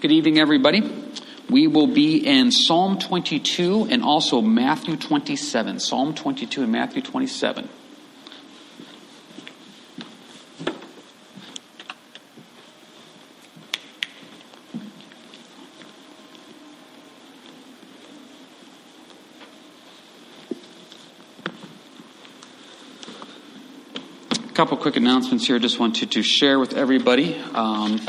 Good evening, everybody. We will be in Psalm 22 and also Matthew 27. Psalm 22 and Matthew 27. A couple quick announcements here. Just wanted to share with everybody. Um,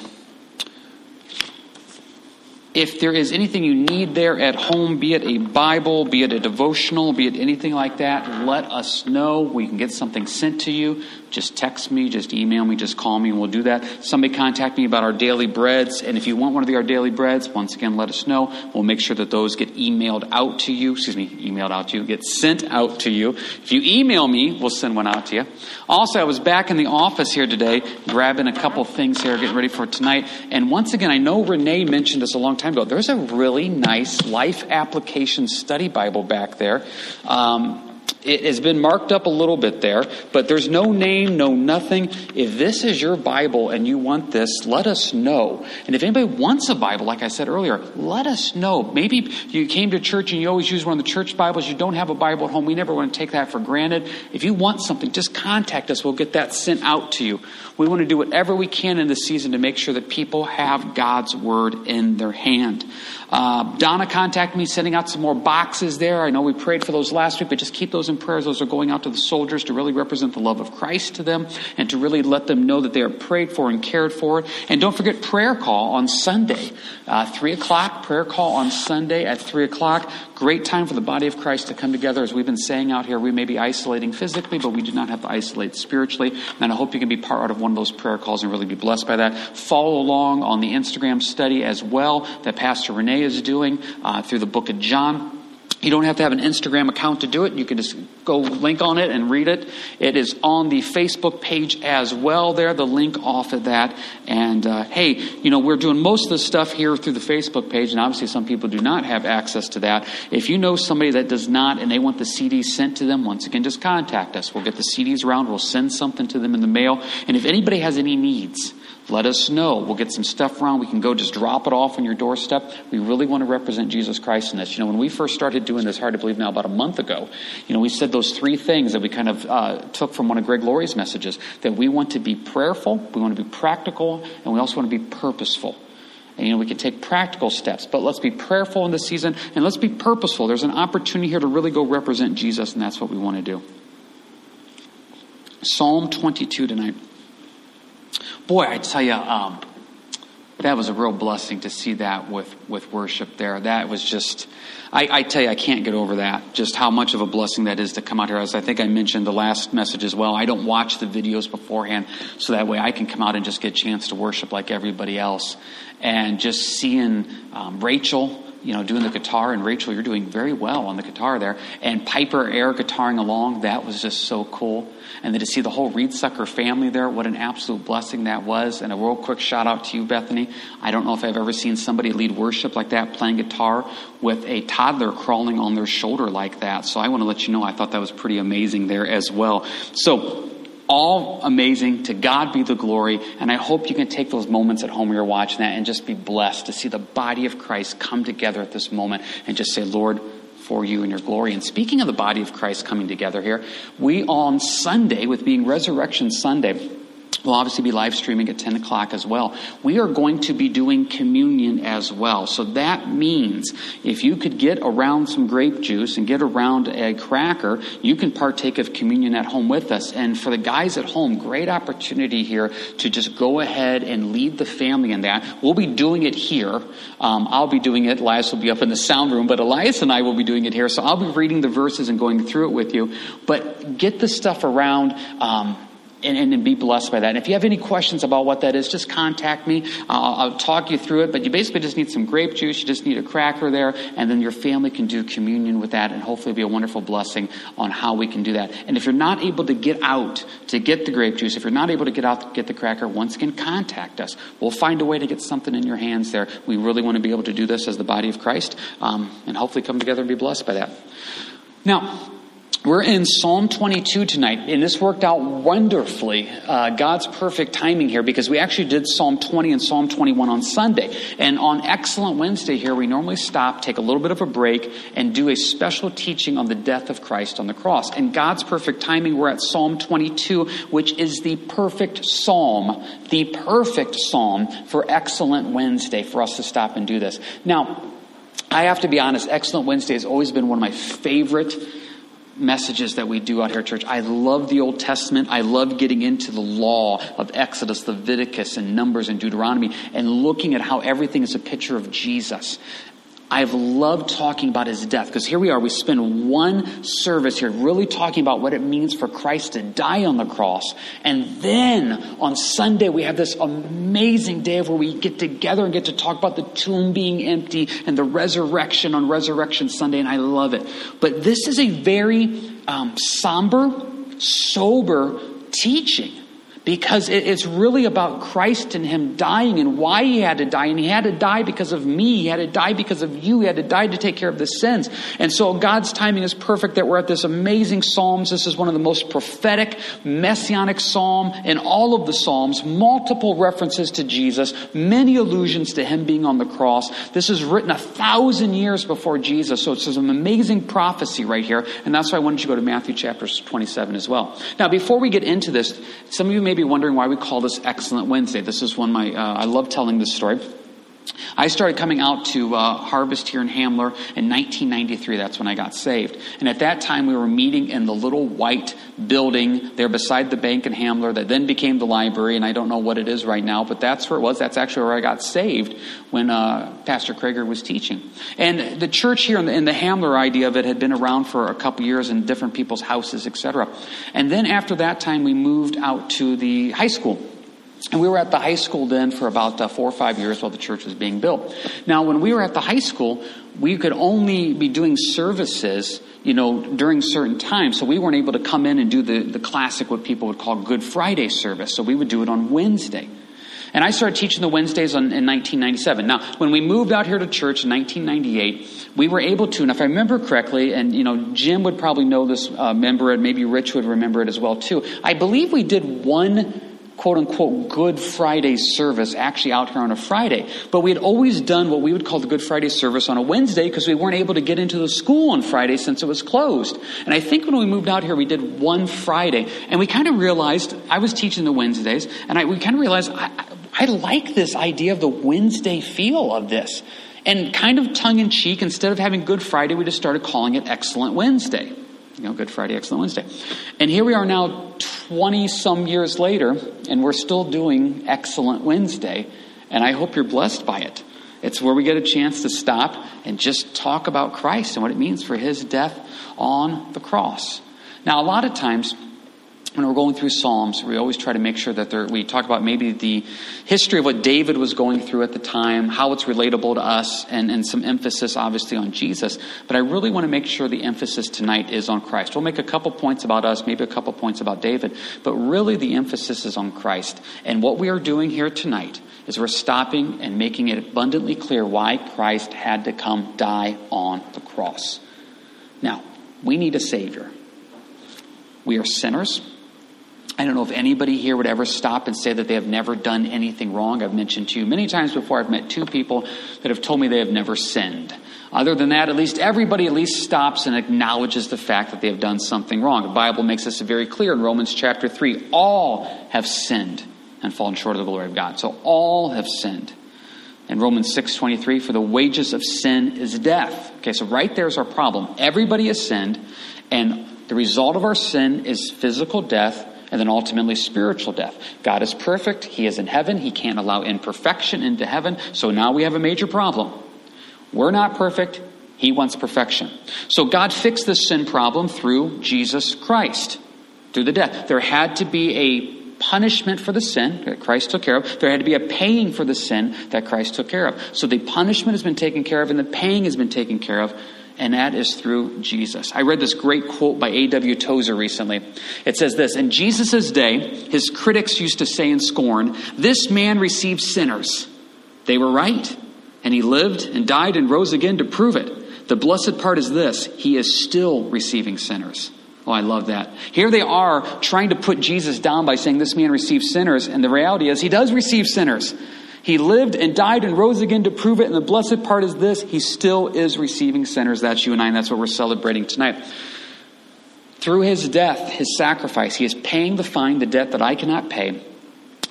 if there is anything you need there at home, be it a Bible, be it a devotional, be it anything like that, let us know. We can get something sent to you. Just text me, just email me, just call me, and we'll do that. Somebody contact me about our daily breads, and if you want one of the, our daily breads, once again, let us know. We'll make sure that those get emailed out to you. Excuse me, emailed out to you, get sent out to you. If you email me, we'll send one out to you. Also, I was back in the office here today, grabbing a couple things here, getting ready for tonight. And once again, I know Renee mentioned this a long time ago. There's a really nice life application study Bible back there. Um, it has been marked up a little bit there, but there's no name, no nothing. If this is your Bible and you want this, let us know. And if anybody wants a Bible, like I said earlier, let us know. Maybe you came to church and you always use one of the church Bibles. You don't have a Bible at home. We never want to take that for granted. If you want something, just contact us. We'll get that sent out to you. We want to do whatever we can in this season to make sure that people have God's Word in their hand. Uh, Donna contacted me, sending out some more boxes there. I know we prayed for those last week, but just keep those in prayers. Those are going out to the soldiers to really represent the love of Christ to them and to really let them know that they are prayed for and cared for. And don't forget prayer call on Sunday, uh, 3 o'clock, prayer call on Sunday at 3 o'clock. Great time for the body of Christ to come together. As we've been saying out here, we may be isolating physically, but we do not have to isolate spiritually. And I hope you can be part of one of those prayer calls and really be blessed by that. Follow along on the Instagram study as well that Pastor Renee is doing uh, through the book of John. You don't have to have an Instagram account to do it. You can just go link on it and read it. It is on the Facebook page as well there, the link off of that. And uh, hey, you know, we're doing most of the stuff here through the Facebook page, and obviously some people do not have access to that. If you know somebody that does not and they want the CDs sent to them, once again, just contact us. We'll get the CDs around, we'll send something to them in the mail. And if anybody has any needs, let us know. We'll get some stuff around. We can go just drop it off on your doorstep. We really want to represent Jesus Christ in this. You know, when we first started doing this, hard to believe now, about a month ago, you know, we said those three things that we kind of uh, took from one of Greg Laurie's messages that we want to be prayerful, we want to be practical, and we also want to be purposeful. And, you know, we can take practical steps, but let's be prayerful in this season and let's be purposeful. There's an opportunity here to really go represent Jesus, and that's what we want to do. Psalm 22 tonight. Boy, I tell you, um, that was a real blessing to see that with, with worship there. That was just, I, I, tell you, I can't get over that. Just how much of a blessing that is to come out here. As I think I mentioned the last message as well, I don't watch the videos beforehand, so that way I can come out and just get a chance to worship like everybody else. And just seeing um, Rachel, you know, doing the guitar, and Rachel, you're doing very well on the guitar there, and Piper air guitaring along, that was just so cool. And then to see the whole Reed Sucker family there, what an absolute blessing that was. And a real quick shout out to you, Bethany. I don't know if I've ever seen somebody lead worship like that, playing guitar with a toddler crawling on their shoulder like that. So I want to let you know I thought that was pretty amazing there as well. So all amazing. To God be the glory. And I hope you can take those moments at home where you're watching that and just be blessed to see the body of Christ come together at this moment and just say, Lord, for you in your glory. And speaking of the body of Christ coming together here, we on Sunday, with being Resurrection Sunday, We'll obviously be live streaming at 10 o'clock as well. We are going to be doing communion as well. So that means if you could get around some grape juice and get around a cracker, you can partake of communion at home with us. And for the guys at home, great opportunity here to just go ahead and lead the family in that. We'll be doing it here. Um, I'll be doing it. Elias will be up in the sound room, but Elias and I will be doing it here. So I'll be reading the verses and going through it with you. But get the stuff around. Um, and, and, be blessed by that. And if you have any questions about what that is, just contact me. I'll, I'll talk you through it. But you basically just need some grape juice. You just need a cracker there, and then your family can do communion with that, and hopefully be a wonderful blessing on how we can do that. And if you're not able to get out to get the grape juice, if you're not able to get out to get the cracker, once again, contact us. We'll find a way to get something in your hands there. We really want to be able to do this as the body of Christ, um, and hopefully come together and be blessed by that. Now, we're in Psalm 22 tonight, and this worked out wonderfully. Uh, God's perfect timing here because we actually did Psalm 20 and Psalm 21 on Sunday. And on Excellent Wednesday here, we normally stop, take a little bit of a break, and do a special teaching on the death of Christ on the cross. And God's perfect timing, we're at Psalm 22, which is the perfect psalm, the perfect psalm for Excellent Wednesday for us to stop and do this. Now, I have to be honest, Excellent Wednesday has always been one of my favorite messages that we do out here at church. I love the Old Testament. I love getting into the law of Exodus, Leviticus, and Numbers and Deuteronomy and looking at how everything is a picture of Jesus. I've loved talking about his death because here we are. We spend one service here really talking about what it means for Christ to die on the cross. And then on Sunday, we have this amazing day where we get together and get to talk about the tomb being empty and the resurrection on Resurrection Sunday. And I love it. But this is a very um, somber, sober teaching because it's really about Christ and Him dying and why He had to die. And He had to die because of me. He had to die because of you. He had to die to take care of the sins. And so God's timing is perfect that we're at this amazing Psalms. This is one of the most prophetic, messianic psalm in all of the Psalms. Multiple references to Jesus, many allusions to Him being on the cross. This is written a thousand years before Jesus. So it's an amazing prophecy right here. And that's why I wanted you to go to Matthew chapter 27 as well. Now, before we get into this, some of you may may be wondering why we call this Excellent Wednesday. This is one my, uh, I love telling this story. I started coming out to uh, Harvest here in Hamler in 1993. That's when I got saved. And at that time, we were meeting in the little white building there beside the bank in Hamler that then became the library. And I don't know what it is right now, but that's where it was. That's actually where I got saved when uh, Pastor Krager was teaching. And the church here in the, in the Hamler idea of it had been around for a couple years in different people's houses, etc. And then after that time, we moved out to the high school. And we were at the high school then for about uh, four or five years while the church was being built. Now, when we were at the high school, we could only be doing services, you know, during certain times. So we weren't able to come in and do the, the classic, what people would call Good Friday service. So we would do it on Wednesday. And I started teaching the Wednesdays on, in 1997. Now, when we moved out here to church in 1998, we were able to, and if I remember correctly, and you know, Jim would probably know this, uh, member it, maybe Rich would remember it as well too. I believe we did one quote unquote Good Friday service actually out here on a Friday. But we had always done what we would call the Good Friday service on a Wednesday because we weren't able to get into the school on Friday since it was closed. And I think when we moved out here, we did one Friday. And we kind of realized, I was teaching the Wednesdays, and I, we kind of realized, I, I like this idea of the Wednesday feel of this. And kind of tongue in cheek, instead of having Good Friday, we just started calling it Excellent Wednesday. You know, Good Friday, Excellent Wednesday. And here we are now 20 some years later, and we're still doing Excellent Wednesday, and I hope you're blessed by it. It's where we get a chance to stop and just talk about Christ and what it means for his death on the cross. Now, a lot of times, when we're going through Psalms, we always try to make sure that we talk about maybe the history of what David was going through at the time, how it's relatable to us, and, and some emphasis, obviously, on Jesus. But I really want to make sure the emphasis tonight is on Christ. We'll make a couple points about us, maybe a couple points about David, but really the emphasis is on Christ. And what we are doing here tonight is we're stopping and making it abundantly clear why Christ had to come die on the cross. Now, we need a Savior. We are sinners. I don't know if anybody here would ever stop and say that they have never done anything wrong. I've mentioned to you many times before, I've met two people that have told me they have never sinned. Other than that, at least everybody at least stops and acknowledges the fact that they have done something wrong. The Bible makes this very clear in Romans chapter 3. All have sinned and fallen short of the glory of God. So all have sinned. In Romans 6:23, for the wages of sin is death. Okay, so right there's our problem. Everybody has sinned, and the result of our sin is physical death and then ultimately spiritual death. God is perfect. He is in heaven. He can't allow imperfection into heaven. So now we have a major problem. We're not perfect. He wants perfection. So God fixed this sin problem through Jesus Christ, through the death. There had to be a punishment for the sin that Christ took care of. There had to be a paying for the sin that Christ took care of. So the punishment has been taken care of and the paying has been taken care of and that is through Jesus. I read this great quote by A.W. Tozer recently. It says this In Jesus' day, his critics used to say in scorn, This man received sinners. They were right, and he lived and died and rose again to prove it. The blessed part is this he is still receiving sinners. Oh, I love that. Here they are trying to put Jesus down by saying this man receives sinners, and the reality is he does receive sinners. He lived and died and rose again to prove it, and the blessed part is this he still is receiving sinners. That's you and I, and that's what we're celebrating tonight. Through his death, his sacrifice, he is paying the fine, the debt that I cannot pay,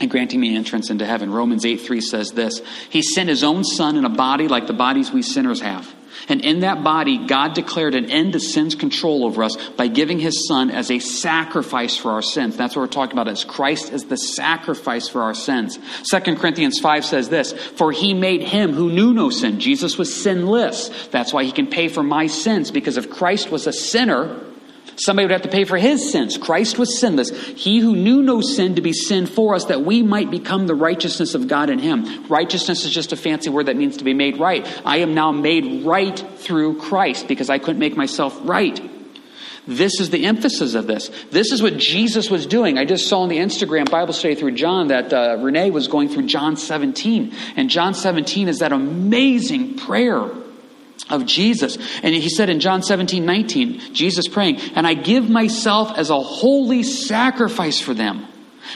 and granting me entrance into heaven. Romans 8 3 says this He sent his own son in a body like the bodies we sinners have. And in that body, God declared an end to sin's control over us by giving his son as a sacrifice for our sins. That's what we're talking about as Christ as the sacrifice for our sins. 2 Corinthians 5 says this, For he made him who knew no sin. Jesus was sinless. That's why he can pay for my sins, because if Christ was a sinner, Somebody would have to pay for his sins. Christ was sinless. He who knew no sin to be sin for us, that we might become the righteousness of God in him. Righteousness is just a fancy word that means to be made right. I am now made right through Christ because I couldn't make myself right. This is the emphasis of this. This is what Jesus was doing. I just saw on the Instagram Bible study through John that uh, Renee was going through John 17. And John 17 is that amazing prayer of Jesus. And he said in John 17, 19, Jesus praying, and I give myself as a holy sacrifice for them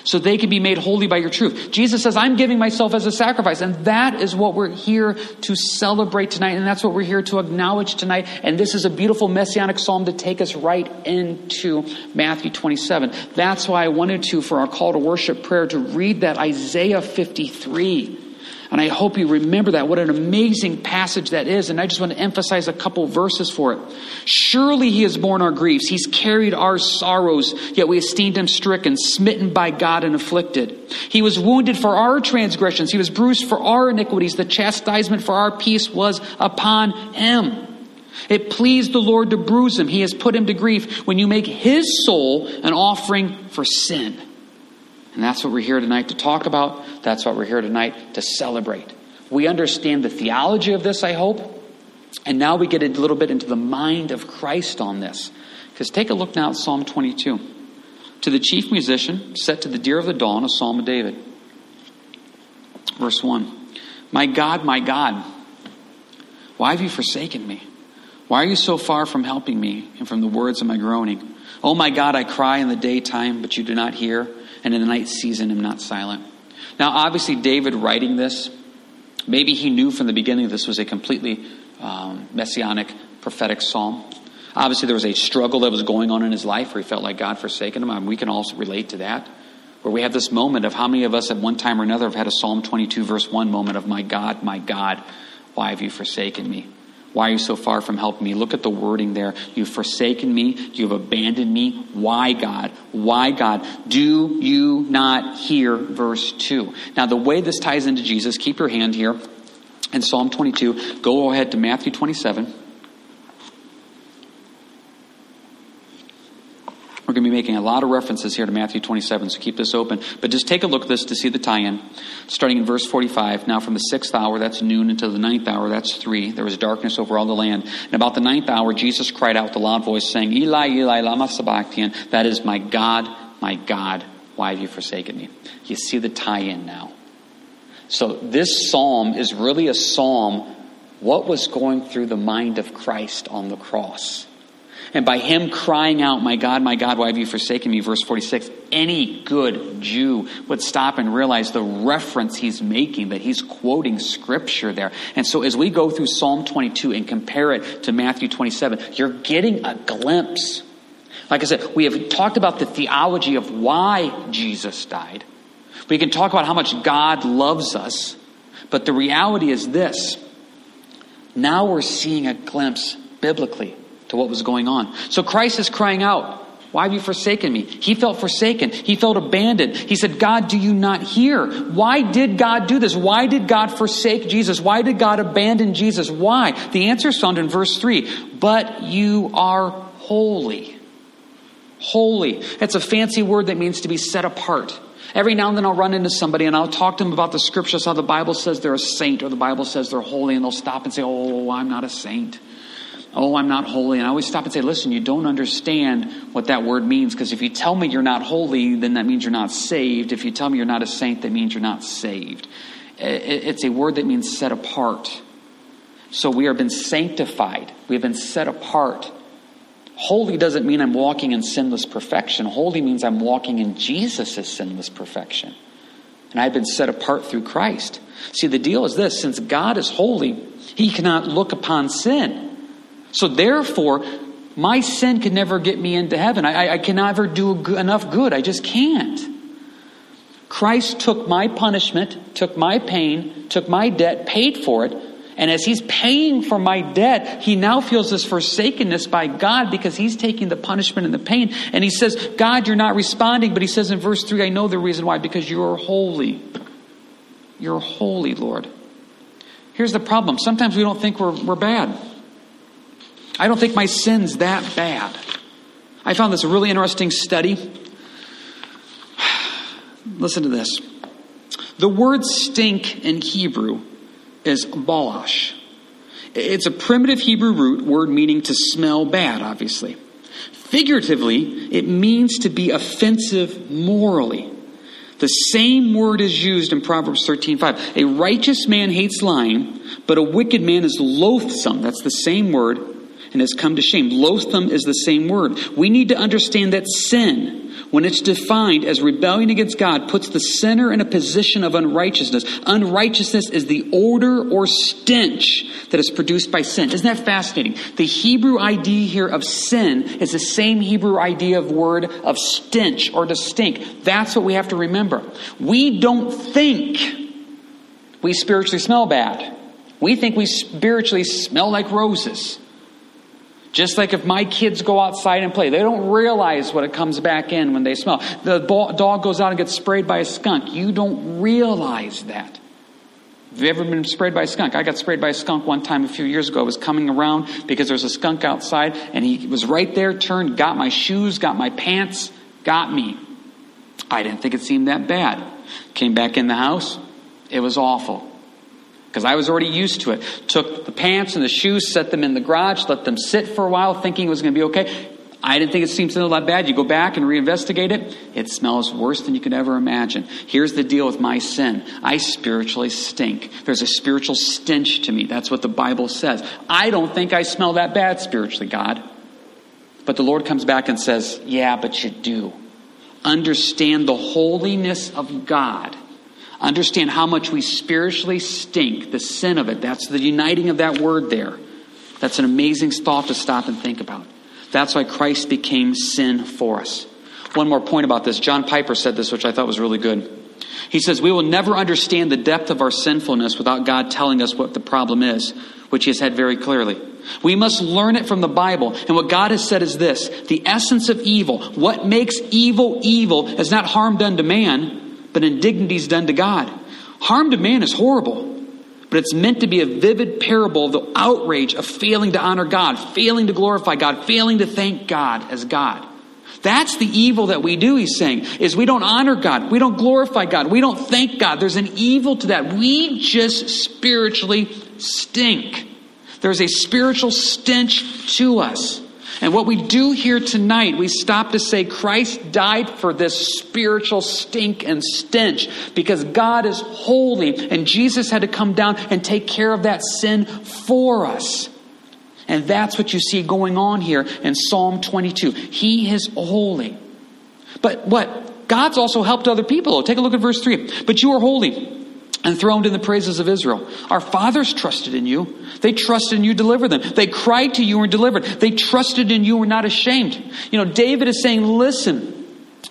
so they can be made holy by your truth. Jesus says, I'm giving myself as a sacrifice. And that is what we're here to celebrate tonight. And that's what we're here to acknowledge tonight. And this is a beautiful messianic psalm to take us right into Matthew 27. That's why I wanted to, for our call to worship prayer, to read that Isaiah 53. And I hope you remember that. What an amazing passage that is. And I just want to emphasize a couple verses for it. Surely he has borne our griefs. He's carried our sorrows, yet we esteemed him stricken, smitten by God, and afflicted. He was wounded for our transgressions. He was bruised for our iniquities. The chastisement for our peace was upon him. It pleased the Lord to bruise him. He has put him to grief when you make his soul an offering for sin. And that's what we're here tonight to talk about. That's what we're here tonight to celebrate. We understand the theology of this, I hope. And now we get a little bit into the mind of Christ on this. Because take a look now at Psalm 22. To the chief musician, set to the deer of the dawn, a psalm of David. Verse 1 My God, my God, why have you forsaken me? Why are you so far from helping me and from the words of my groaning? Oh my God, I cry in the daytime, but you do not hear and in the night season am not silent. Now, obviously, David writing this, maybe he knew from the beginning this was a completely um, messianic prophetic psalm. Obviously, there was a struggle that was going on in his life where he felt like God forsaken him. I mean, we can all relate to that. Where we have this moment of how many of us at one time or another have had a Psalm 22, verse 1 moment of, My God, my God, why have you forsaken me? Why are you so far from helping me? Look at the wording there. You've forsaken me. You've abandoned me. Why, God? Why, God? Do you not hear verse 2? Now, the way this ties into Jesus, keep your hand here in Psalm 22. Go ahead to Matthew 27. We're going to be making a lot of references here to Matthew 27, so keep this open. But just take a look at this to see the tie in. Starting in verse 45, now from the sixth hour, that's noon, until the ninth hour, that's three, there was darkness over all the land. And about the ninth hour, Jesus cried out with a loud voice, saying, Eli, Eli, lama sabachthani, that is, my God, my God, why have you forsaken me? You see the tie in now. So this psalm is really a psalm, what was going through the mind of Christ on the cross? And by him crying out, My God, my God, why have you forsaken me? Verse 46, any good Jew would stop and realize the reference he's making, that he's quoting scripture there. And so as we go through Psalm 22 and compare it to Matthew 27, you're getting a glimpse. Like I said, we have talked about the theology of why Jesus died. We can talk about how much God loves us. But the reality is this. Now we're seeing a glimpse biblically to what was going on. So Christ is crying out, Why have you forsaken me? He felt forsaken. He felt abandoned. He said, God, do you not hear? Why did God do this? Why did God forsake Jesus? Why did God abandon Jesus? Why? The answer is found in verse 3 But you are holy. Holy. It's a fancy word that means to be set apart. Every now and then I'll run into somebody and I'll talk to them about the scriptures, how the Bible says they're a saint or the Bible says they're holy, and they'll stop and say, Oh, I'm not a saint oh, I'm not holy. And I always stop and say, listen, you don't understand what that word means because if you tell me you're not holy, then that means you're not saved. If you tell me you're not a saint, that means you're not saved. It's a word that means set apart. So we have been sanctified, we have been set apart Holy doesn't mean I'm walking in sinless perfection. Holy means I'm walking in Jesus' sinless perfection. And I've been set apart through Christ. See, the deal is this since God is holy, he cannot look upon sin. So therefore, my sin can never get me into heaven. I, I can never do enough good. I just can't. Christ took my punishment, took my pain, took my debt, paid for it, and as he's paying for my debt, he now feels this forsakenness by God because he's taking the punishment and the pain. And he says, God, you're not responding. But he says in verse 3, I know the reason why, because you're holy. You're holy, Lord. Here's the problem sometimes we don't think we're, we're bad. I don't think my sin's that bad. I found this a really interesting study. Listen to this. The word stink in Hebrew is balash. It's a primitive Hebrew root word meaning to smell bad, obviously. Figuratively, it means to be offensive morally. The same word is used in Proverbs 13:5. A righteous man hates lying, but a wicked man is loathsome. That's the same word and has come to shame. Loathsome is the same word. We need to understand that sin when it's defined as rebellion against God, puts the sinner in a position of unrighteousness. Unrighteousness is the odor or stench that is produced by sin. Isn't that fascinating? The Hebrew idea here of sin is the same Hebrew idea of word of stench or to stink. That's what we have to remember. We don't think we spiritually smell bad. We think we spiritually smell like roses. Just like if my kids go outside and play, they don't realize what it comes back in when they smell. The dog goes out and gets sprayed by a skunk. You don't realize that. Have you ever been sprayed by a skunk? I got sprayed by a skunk one time a few years ago. I was coming around because there was a skunk outside and he was right there, turned, got my shoes, got my pants, got me. I didn't think it seemed that bad. Came back in the house. It was awful because I was already used to it. Took the pants and the shoes, set them in the garage, let them sit for a while, thinking it was going to be okay. I didn't think it seemed so that bad. You go back and reinvestigate it, it smells worse than you could ever imagine. Here's the deal with my sin I spiritually stink. There's a spiritual stench to me. That's what the Bible says. I don't think I smell that bad spiritually, God. But the Lord comes back and says, Yeah, but you do. Understand the holiness of God Understand how much we spiritually stink, the sin of it. That's the uniting of that word there. That's an amazing thought to stop and think about. That's why Christ became sin for us. One more point about this. John Piper said this, which I thought was really good. He says, We will never understand the depth of our sinfulness without God telling us what the problem is, which He has had very clearly. We must learn it from the Bible. And what God has said is this the essence of evil, what makes evil evil, is not harm done to man, but indignities done to God. Harm to man is horrible, but it's meant to be a vivid parable of the outrage of failing to honor God, failing to glorify God, failing to thank God as God. That's the evil that we do, he's saying, is we don't honor God. We don't glorify God. We don't thank God. There's an evil to that. We just spiritually stink. There's a spiritual stench to us. And what we do here tonight, we stop to say Christ died for this spiritual stink and stench because God is holy and Jesus had to come down and take care of that sin for us. And that's what you see going on here in Psalm 22. He is holy. But what? God's also helped other people. Take a look at verse 3. But you are holy enthroned in the praises of Israel. Our fathers trusted in you. They trusted in you, delivered them. They cried to you and delivered. They trusted in you, were not ashamed. You know, David is saying, listen,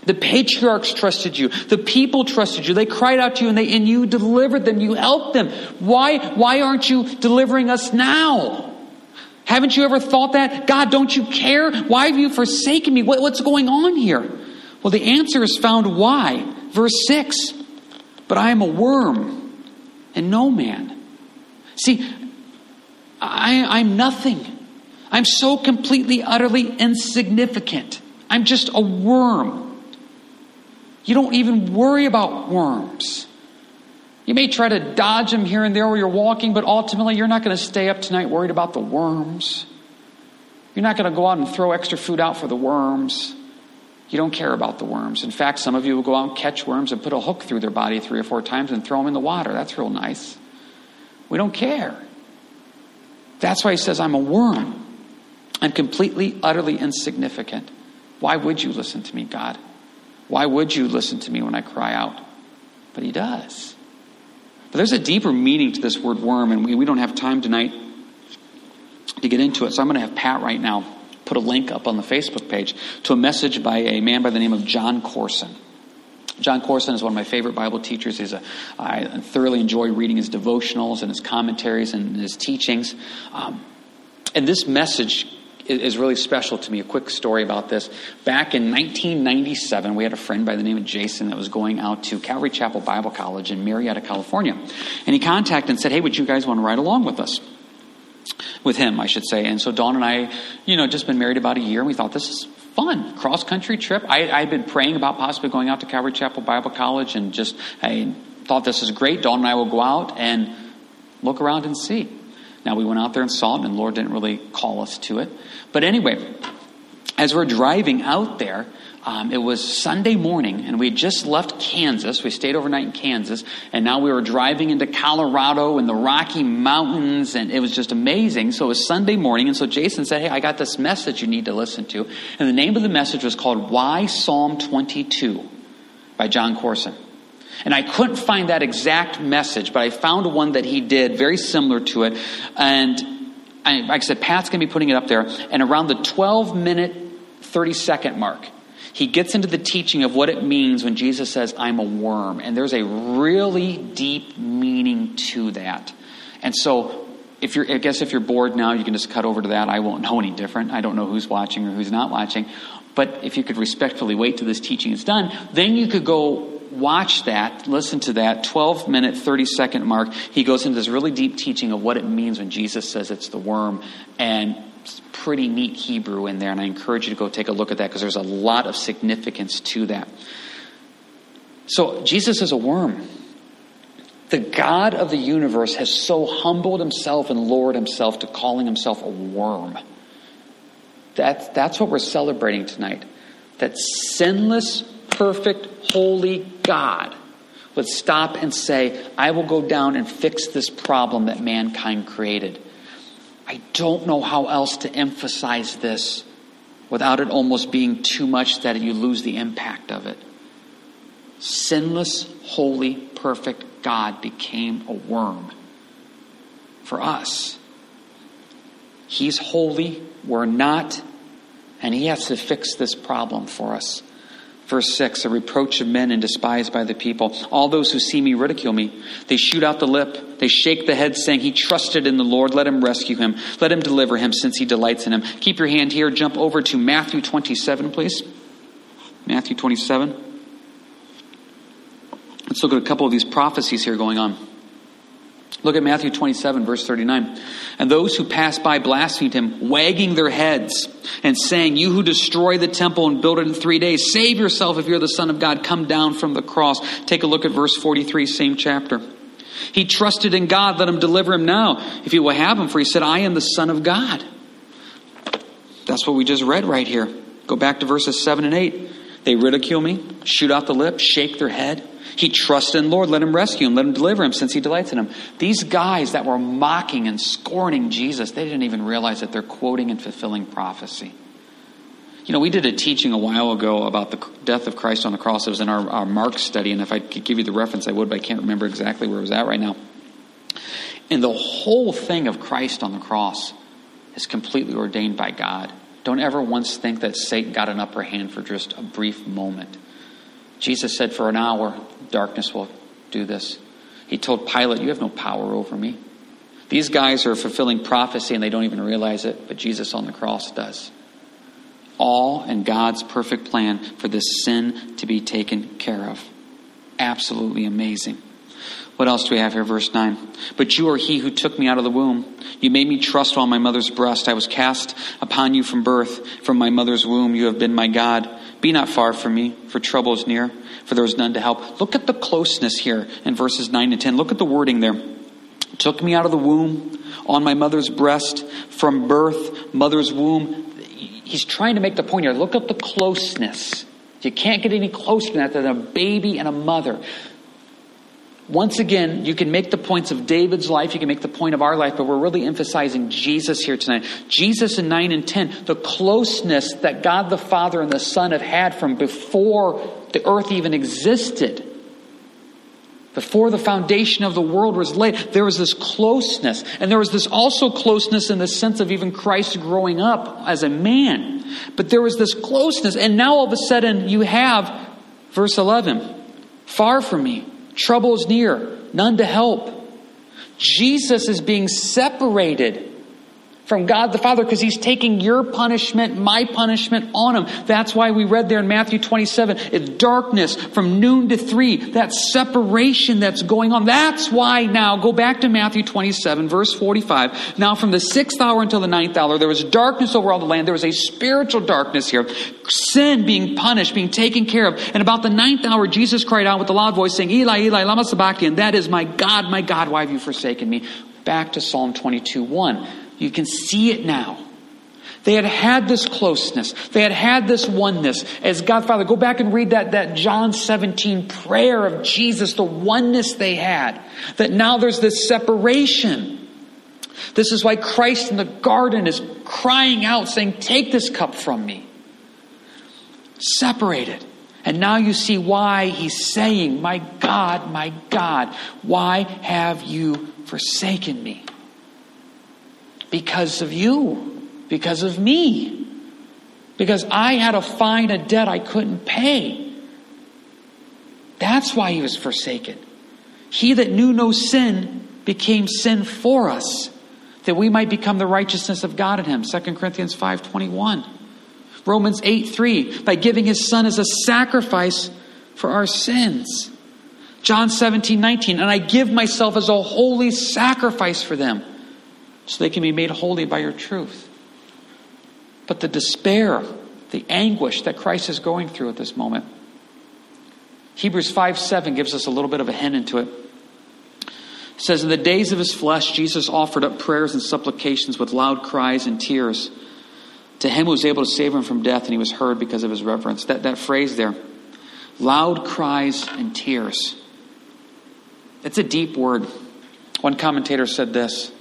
the patriarchs trusted you. The people trusted you. They cried out to you and they, and you delivered them. You helped them. Why, why aren't you delivering us now? Haven't you ever thought that? God, don't you care? Why have you forsaken me? What, what's going on here? Well, the answer is found why. Verse 6. But I am a worm and no man. See, I, I'm nothing. I'm so completely, utterly insignificant. I'm just a worm. You don't even worry about worms. You may try to dodge them here and there where you're walking, but ultimately you're not going to stay up tonight worried about the worms. You're not going to go out and throw extra food out for the worms. You don't care about the worms. In fact, some of you will go out and catch worms and put a hook through their body three or four times and throw them in the water. That's real nice. We don't care. That's why he says, I'm a worm. I'm completely, utterly insignificant. Why would you listen to me, God? Why would you listen to me when I cry out? But He does. But there's a deeper meaning to this word worm, and we, we don't have time tonight to get into it. So I'm going to have Pat right now put a link up on the Facebook page to a message by a man by the name of Jon Courson. Jon Courson is one of my favorite Bible teachers. He's a, I thoroughly enjoy reading his devotionals and his commentaries and his teachings. Um, and this message is really special to me. A quick story about this. Back in 1997, we had a friend by the name of Jason that was going out to Calvary Chapel Bible College in Murrieta, California. And he contacted and said, Hey, would you guys want to ride along with us? With him, I should say. And so Dawn and I, you know, just been married about a year, and we thought this is fun cross country trip. I, I had been praying about possibly going out to Calvary Chapel Bible College, and just I thought this is great. Dawn and I will go out and look around and see. Now, we went out there and saw it, and the Lord didn't really call us to it. But anyway, as we're driving out there, um, it was Sunday morning, and we had just left Kansas. We stayed overnight in Kansas, and now we were driving into Colorado and the Rocky Mountains, and it was just amazing. So it was Sunday morning, and so Jason said, Hey, I got this message you need to listen to. And the name of the message was called Why Psalm 22 by Jon Courson. And I couldn't find that exact message, but I found one that he did very similar to it. And I, like I said, Pat's going to be putting it up there. And around the 12 minute, 30 second mark, he gets into the teaching of what it means when Jesus says, I'm a worm. And there's a really deep meaning to that. And so, if you're, I guess if you're bored now, you can just cut over to that. I won't know any different. I don't know who's watching or who's not watching. But if you could respectfully wait till this teaching is done, then you could go watch that, listen to that 12 minute, 30 second mark. He goes into this really deep teaching of what it means when Jesus says it's the worm. And pretty neat Hebrew in there. And I encourage you to go take a look at that because there's a lot of significance to that. So, Jesus is a worm. The God of the universe has so humbled himself and lowered himself to calling himself a worm. That's, that's what we're celebrating tonight. That sinless, perfect, holy God would stop and say, I will go down and fix this problem that mankind created. I don't know how else to emphasize this without it almost being too much that you lose the impact of it. Sinless, holy, perfect God became a worm for us. He's holy, we're not, and He has to fix this problem for us. Verse 6 a reproach of men and despised by the people. All those who see me ridicule me. They shoot out the lip. They shake the head, saying, He trusted in the Lord. Let him rescue him. Let him deliver him, since he delights in him. Keep your hand here. Jump over to Matthew 27, please. Matthew 27. Let's look at a couple of these prophecies here going on. Look at Matthew 27, verse 39. And those who passed by blasphemed him, wagging their heads and saying, You who destroy the temple and build it in three days, save yourself if you're the Son of God. Come down from the cross. Take a look at verse 43, same chapter. He trusted in God. Let him deliver him now, if he will have him, for he said, I am the Son of God. That's what we just read right here. Go back to verses 7 and 8. They ridicule me, shoot out the lip, shake their head. He trusted in Lord. Let him rescue him. Let him deliver him since he delights in him. These guys that were mocking and scorning Jesus, they didn't even realize that they're quoting and fulfilling prophecy. You know, we did a teaching a while ago about the death of Christ on the cross. It was in our, our Mark study, and if I could give you the reference, I would, but I can't remember exactly where it was at right now. And the whole thing of Christ on the cross is completely ordained by God. Don't ever once think that Satan got an upper hand for just a brief moment. Jesus said, For an hour, darkness will do this. He told Pilate, You have no power over me. These guys are fulfilling prophecy and they don't even realize it, but Jesus on the cross does. All in God's perfect plan for this sin to be taken care of. Absolutely amazing. What else do we have here? Verse 9. But you are he who took me out of the womb. You made me trust while my mother's breast. I was cast upon you from birth. From my mother's womb, you have been my God. Be not far from me, for trouble is near, for there is none to help. Look at the closeness here in verses 9 and 10. Look at the wording there. Took me out of the womb, on my mother's breast, from birth, mother's womb. He's trying to make the point here. Look at the closeness. You can't get any closer than that than a baby and a mother. Once again, you can make the points of David's life, you can make the point of our life, but we're really emphasizing Jesus here tonight. Jesus in 9 and 10, the closeness that God the Father and the Son have had from before the earth even existed. Before the foundation of the world was laid, there was this closeness. And there was this also closeness in the sense of even Christ growing up as a man. But there was this closeness. And now all of a sudden you have, verse 11, far from me, trouble is near, none to help. Jesus is being separated from God the Father because he's taking your punishment, my punishment on him. That's why we read there in Matthew 27, it's darkness from noon to three, that separation that's going on. That's why now, go back to Matthew 27, verse 45. Now from the sixth hour until the ninth hour, there was darkness over all the land. There was a spiritual darkness here. Sin being punished, being taken care of. And about the ninth hour, Jesus cried out with a loud voice saying, Eli, Eli, lama sabachthani, that is my God, my God, why have you forsaken me? Back to Psalm 22, 1. You can see it now. They had had this closeness. They had had this oneness. As God Father, go back and read that, that John 17 prayer of Jesus, the oneness they had. That now there's this separation. This is why Christ in the garden is crying out, saying, Take this cup from me. Separated. And now you see why he's saying, My God, my God, why have you forsaken me? Because of you, because of me, because I had to find a debt I couldn't pay. That's why he was forsaken. He that knew no sin became sin for us, that we might become the righteousness of God in him. 2 Corinthians 5.21. Romans 8 3, by giving his son as a sacrifice for our sins. John 17 19, and I give myself as a holy sacrifice for them so they can be made holy by your truth. But the despair, the anguish that Christ is going through at this moment, Hebrews 5 7 gives us a little bit of a hint into it. It says, In the days of his flesh, Jesus offered up prayers and supplications with loud cries and tears to him who was able to save him from death, and he was heard because of his reverence. That, that phrase there, loud cries and tears. It's a deep word. One commentator said this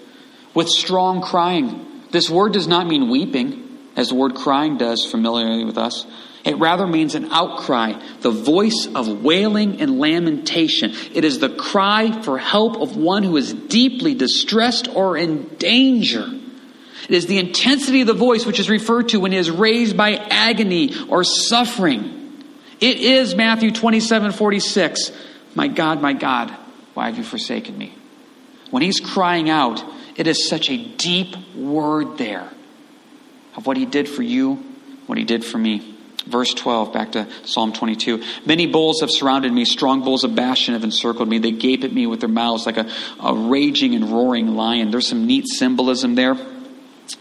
with strong crying. This word does not mean weeping, as the word crying does familiarly with us. It rather means an outcry, the voice of wailing and lamentation. It is the cry for help of one who is deeply distressed or in danger. It is the intensity of the voice which is referred to when it is raised by agony or suffering. It is Matthew 27 46. My God, my God, why have you forsaken me? When he's crying out, it is such a deep word there of what he did for you, what he did for me. Verse 12, back to Psalm 22. Many bulls have surrounded me, strong bulls of Bashan have encircled me. They gape at me with their mouths like a, a raging and roaring lion. There's some neat symbolism there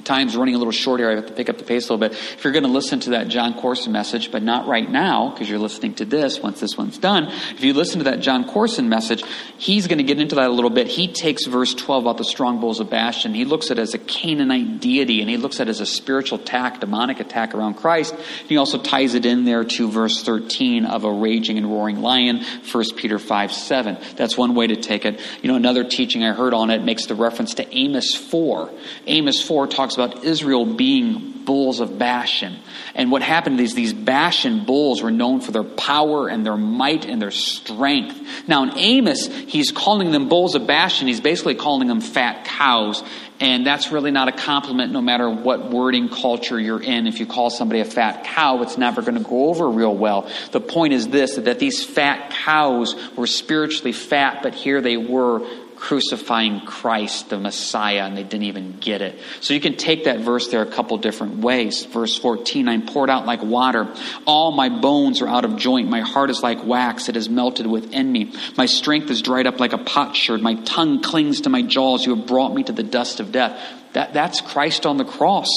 time's running a little short here. I have to pick up the pace a little bit. If you're going to listen to that Jon Courson message, but not right now, because you're listening to this once this one's done, if you listen to that Jon Courson message, he's going to get into that a little bit. He takes verse 12 about the strong bulls of Bashan. He looks at it as a Canaanite deity, and he looks at it as a spiritual attack, demonic attack around Christ. He also ties it in there to verse 13 of a raging and roaring lion, 1 Peter 5 7. That's one way to take it. You know, another teaching I heard on it makes the reference to Amos 4. Amos 4 talks about Israel being bulls of Bashan. And what happened is these Bashan bulls were known for their power and their might and their strength. Now in Amos, he's calling them bulls of Bashan. He's basically calling them fat cows. And that's really not a compliment no matter what wording culture you're in. If you call somebody a fat cow, it's never going to go over real well. The point is this, that these fat cows were spiritually fat, but here they were crucifying Christ, the Messiah, and they didn't even get it. So you can take that verse there a couple different ways. Verse 14, I'm poured out like water. All my bones are out of joint. My heart is like wax. It is melted within me. My strength is dried up like a potsherd. My tongue clings to my jaws. You have brought me to the dust of death. That, that's Christ on the cross.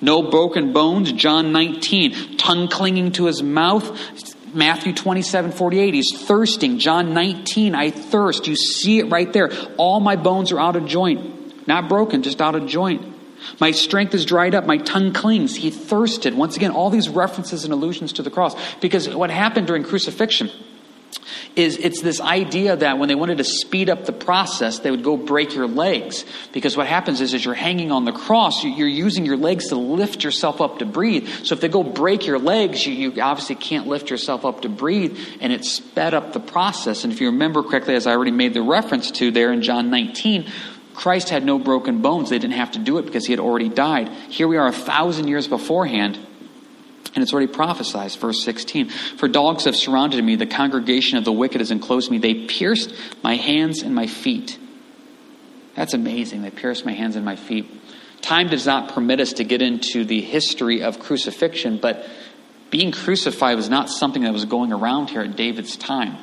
No broken bones. John 19, tongue clinging to his mouth. Matthew 27, 48, he's thirsting. John 19, I thirst. You see it right there. All my bones are out of joint. Not broken, just out of joint. My strength is dried up. My tongue clings. He thirsted. Once again, all these references and allusions to the cross. Because what happened during crucifixion is it's this idea that when they wanted to speed up the process, they would go break your legs. Because what happens is, as you're hanging on the cross, you're using your legs to lift yourself up to breathe. So if they go break your legs, you, you obviously can't lift yourself up to breathe, and it sped up the process. And if you remember correctly, as I already made the reference to there in John 19, Christ had no broken bones. They didn't have to do it because he had already died. Here we are a thousand years beforehand and it's already prophesied, verse 16. For dogs have surrounded me, the congregation of the wicked has enclosed me. They pierced my hands and my feet. That's amazing. They pierced my hands and my feet. Time does not permit us to get into the history of crucifixion, but being crucified was not something that was going around here at David's time.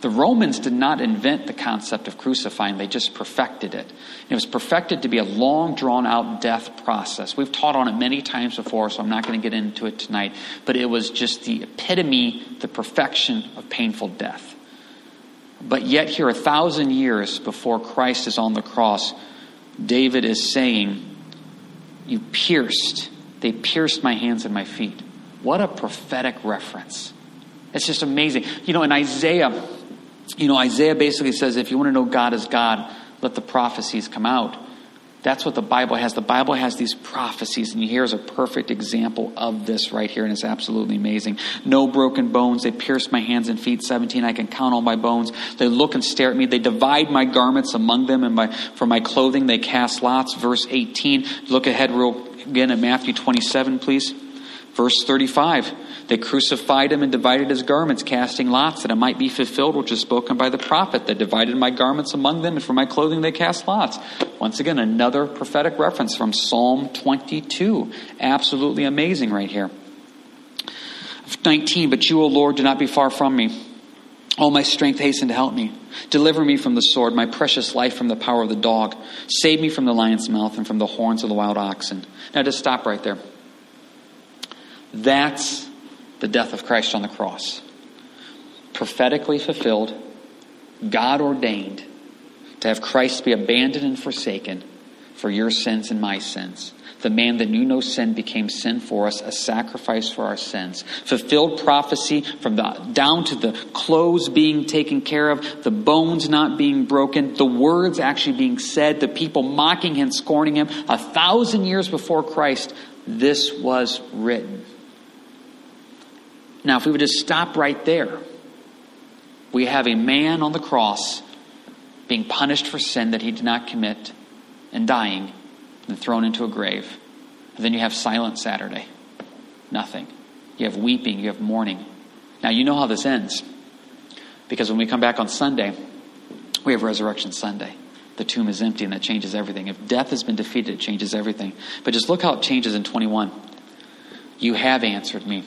The Romans did not invent the concept of crucifying, they just perfected it. It was perfected to be a long, drawn out death process. We've taught on it many times before, so I'm not going to get into it tonight, but it was just the epitome, the perfection of painful death. But yet, here, a thousand years before Christ is on the cross, David is saying, You pierced, they pierced my hands and my feet. What a prophetic reference. It's just amazing. You know, in Isaiah, you know, Isaiah basically says if you want to know God is God, let the prophecies come out. That's what the Bible has. The Bible has these prophecies, and here's a perfect example of this right here, and it's absolutely amazing. No broken bones. They pierced my hands and feet. 17, I can count all my bones. They look and stare at me. They divide my garments among them, and my, for my clothing they cast lots. Verse 18. Look ahead real again at Matthew 27, please. Verse 35. They crucified him and divided his garments, casting lots, that it might be fulfilled which is spoken by the prophet. They divided my garments among them, and for my clothing they cast lots. Once again, another prophetic reference from Psalm 22. Absolutely amazing right here. 19, but you, O Lord, do not be far from me. All my strength hasten to help me. Deliver me from the sword, my precious life from the power of the dog. Save me from the lion's mouth and from the horns of the wild oxen. Now, just stop right there. That's the death of Christ on the cross. Prophetically fulfilled, God ordained to have Christ be abandoned and forsaken for your sins and my sins. The man that knew no sin became sin for us, a sacrifice for our sins. Fulfilled prophecy from the down to the clothes being taken care of, the bones not being broken, the words actually being said, the people mocking him, scorning him. A thousand years before Christ, this was written. Now, if we would just stop right there, we have a man on the cross being punished for sin that he did not commit and dying and thrown into a grave. And then you have Silent Saturday. Nothing. You have weeping, you have mourning. Now, you know how this ends. Because when we come back on Sunday, we have Resurrection Sunday. The tomb is empty, and that changes everything. If death has been defeated, it changes everything. But just look how it changes in 21. You have answered me.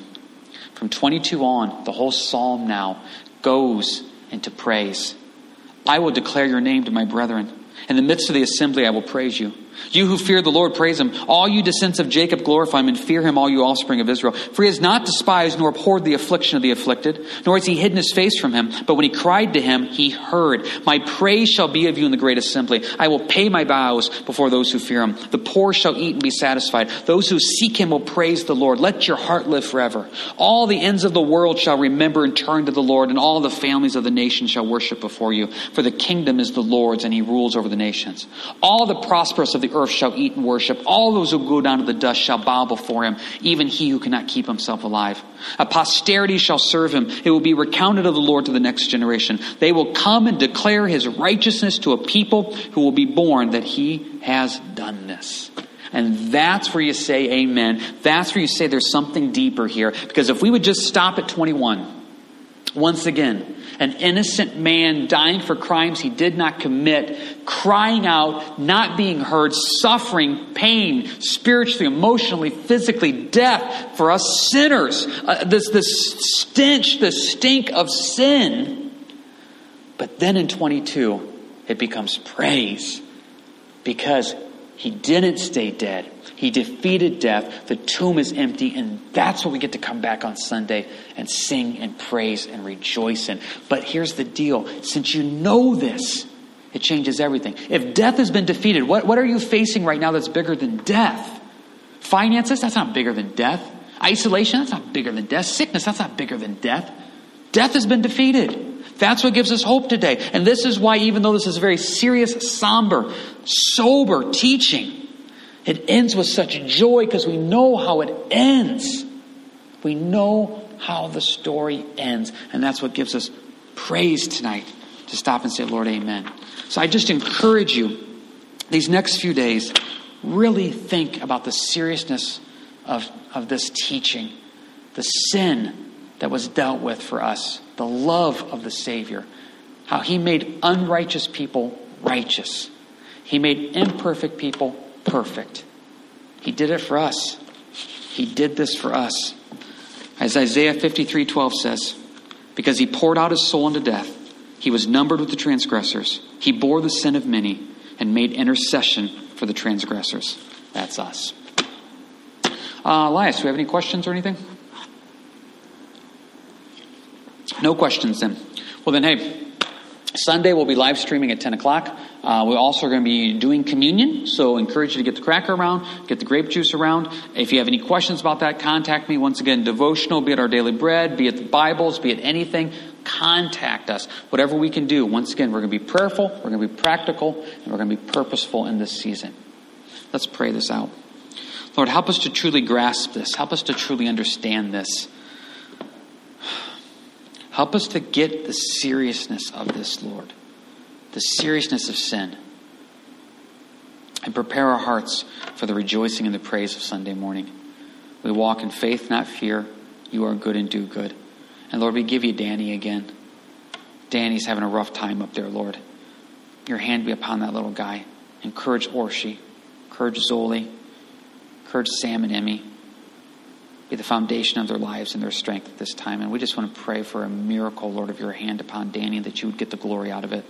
From 22 on, the whole psalm now goes into praise. I will declare your name to my brethren. In the midst of the assembly, I will praise you. You who fear the Lord, praise him. All you descendants of Jacob, glorify him, and fear him, all you offspring of Israel. For he has not despised nor abhorred the affliction of the afflicted, nor has he hidden his face from him. But when he cried to him, he heard. My praise shall be of you in the great assembly. I will pay my vows before those who fear him. The poor shall eat and be satisfied. Those who seek him will praise the Lord. Let your heart live forever. All the ends of the world shall remember and turn to the Lord, and all the families of the nations shall worship before you. For the kingdom is the Lord's, and he rules over the nations. All the prosperous of the earth shall eat and worship. All those who go down to the dust shall bow before him, even he who cannot keep himself alive. A posterity shall serve him. It will be recounted of the Lord to the next generation. They will come and declare his righteousness to a people who will be born that he has done this. And that's where you say amen. That's where you say there's something deeper here. Because if we would just stop at 21, once again, an innocent man dying for crimes he did not commit, crying out, not being heard, suffering, pain, spiritually, emotionally, physically, death for us sinners. Uh, this, this stench, this stink of sin. But then in 22, it becomes praise because he didn't stay dead. He defeated death. The tomb is empty, and that's what we get to come back on Sunday and sing and praise and rejoice in. But here's the deal since you know this, it changes everything. If death has been defeated, what, what are you facing right now that's bigger than death? Finances, that's not bigger than death. Isolation, that's not bigger than death. Sickness, that's not bigger than death. Death has been defeated. That's what gives us hope today. And this is why, even though this is a very serious, somber, sober teaching, it ends with such joy because we know how it ends. We know how the story ends. And that's what gives us praise tonight to stop and say, Lord, amen. So I just encourage you these next few days, really think about the seriousness of, of this teaching, the sin that was dealt with for us, the love of the Savior, how He made unrighteous people righteous, He made imperfect people perfect. He did it for us. He did this for us. As Isaiah 53 12 says, because he poured out his soul unto death, he was numbered with the transgressors. He bore the sin of many and made intercession for the transgressors. That's us. Uh, Elias, do we have any questions or anything? No questions then. Well, then, hey, Sunday we'll be live streaming at 10 o'clock. Uh, we also going to be doing communion, so encourage you to get the cracker around, get the grape juice around. If you have any questions about that, contact me. Once again, devotional, be it our daily bread, be it the Bibles, be it anything, contact us. Whatever we can do. Once again, we're going to be prayerful, we're going to be practical, and we're going to be purposeful in this season. Let's pray this out. Lord, help us to truly grasp this. Help us to truly understand this. Help us to get the seriousness of this, Lord the seriousness of sin, and prepare our hearts for the rejoicing and the praise of Sunday morning. We walk in faith, not fear. You are good and do good. And Lord, we give you Danny again. Danny's having a rough time up there, Lord. Your hand be upon that little guy. Encourage Orshi. Encourage Zoli. Encourage Sam and Emmy. Be the foundation of their lives and their strength at this time. And we just want to pray for a miracle, Lord, of your hand upon Danny, that you would get the glory out of it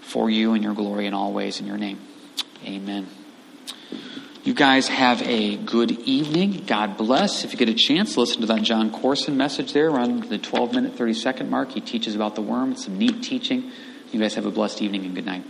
for you and your glory in all ways in your name. Amen. You guys have a good evening. God bless. If you get a chance, listen to that Jon Courson message there around the 12 minute, 30 second mark. He teaches about the worm. It's some neat teaching. You guys have a blessed evening and good night.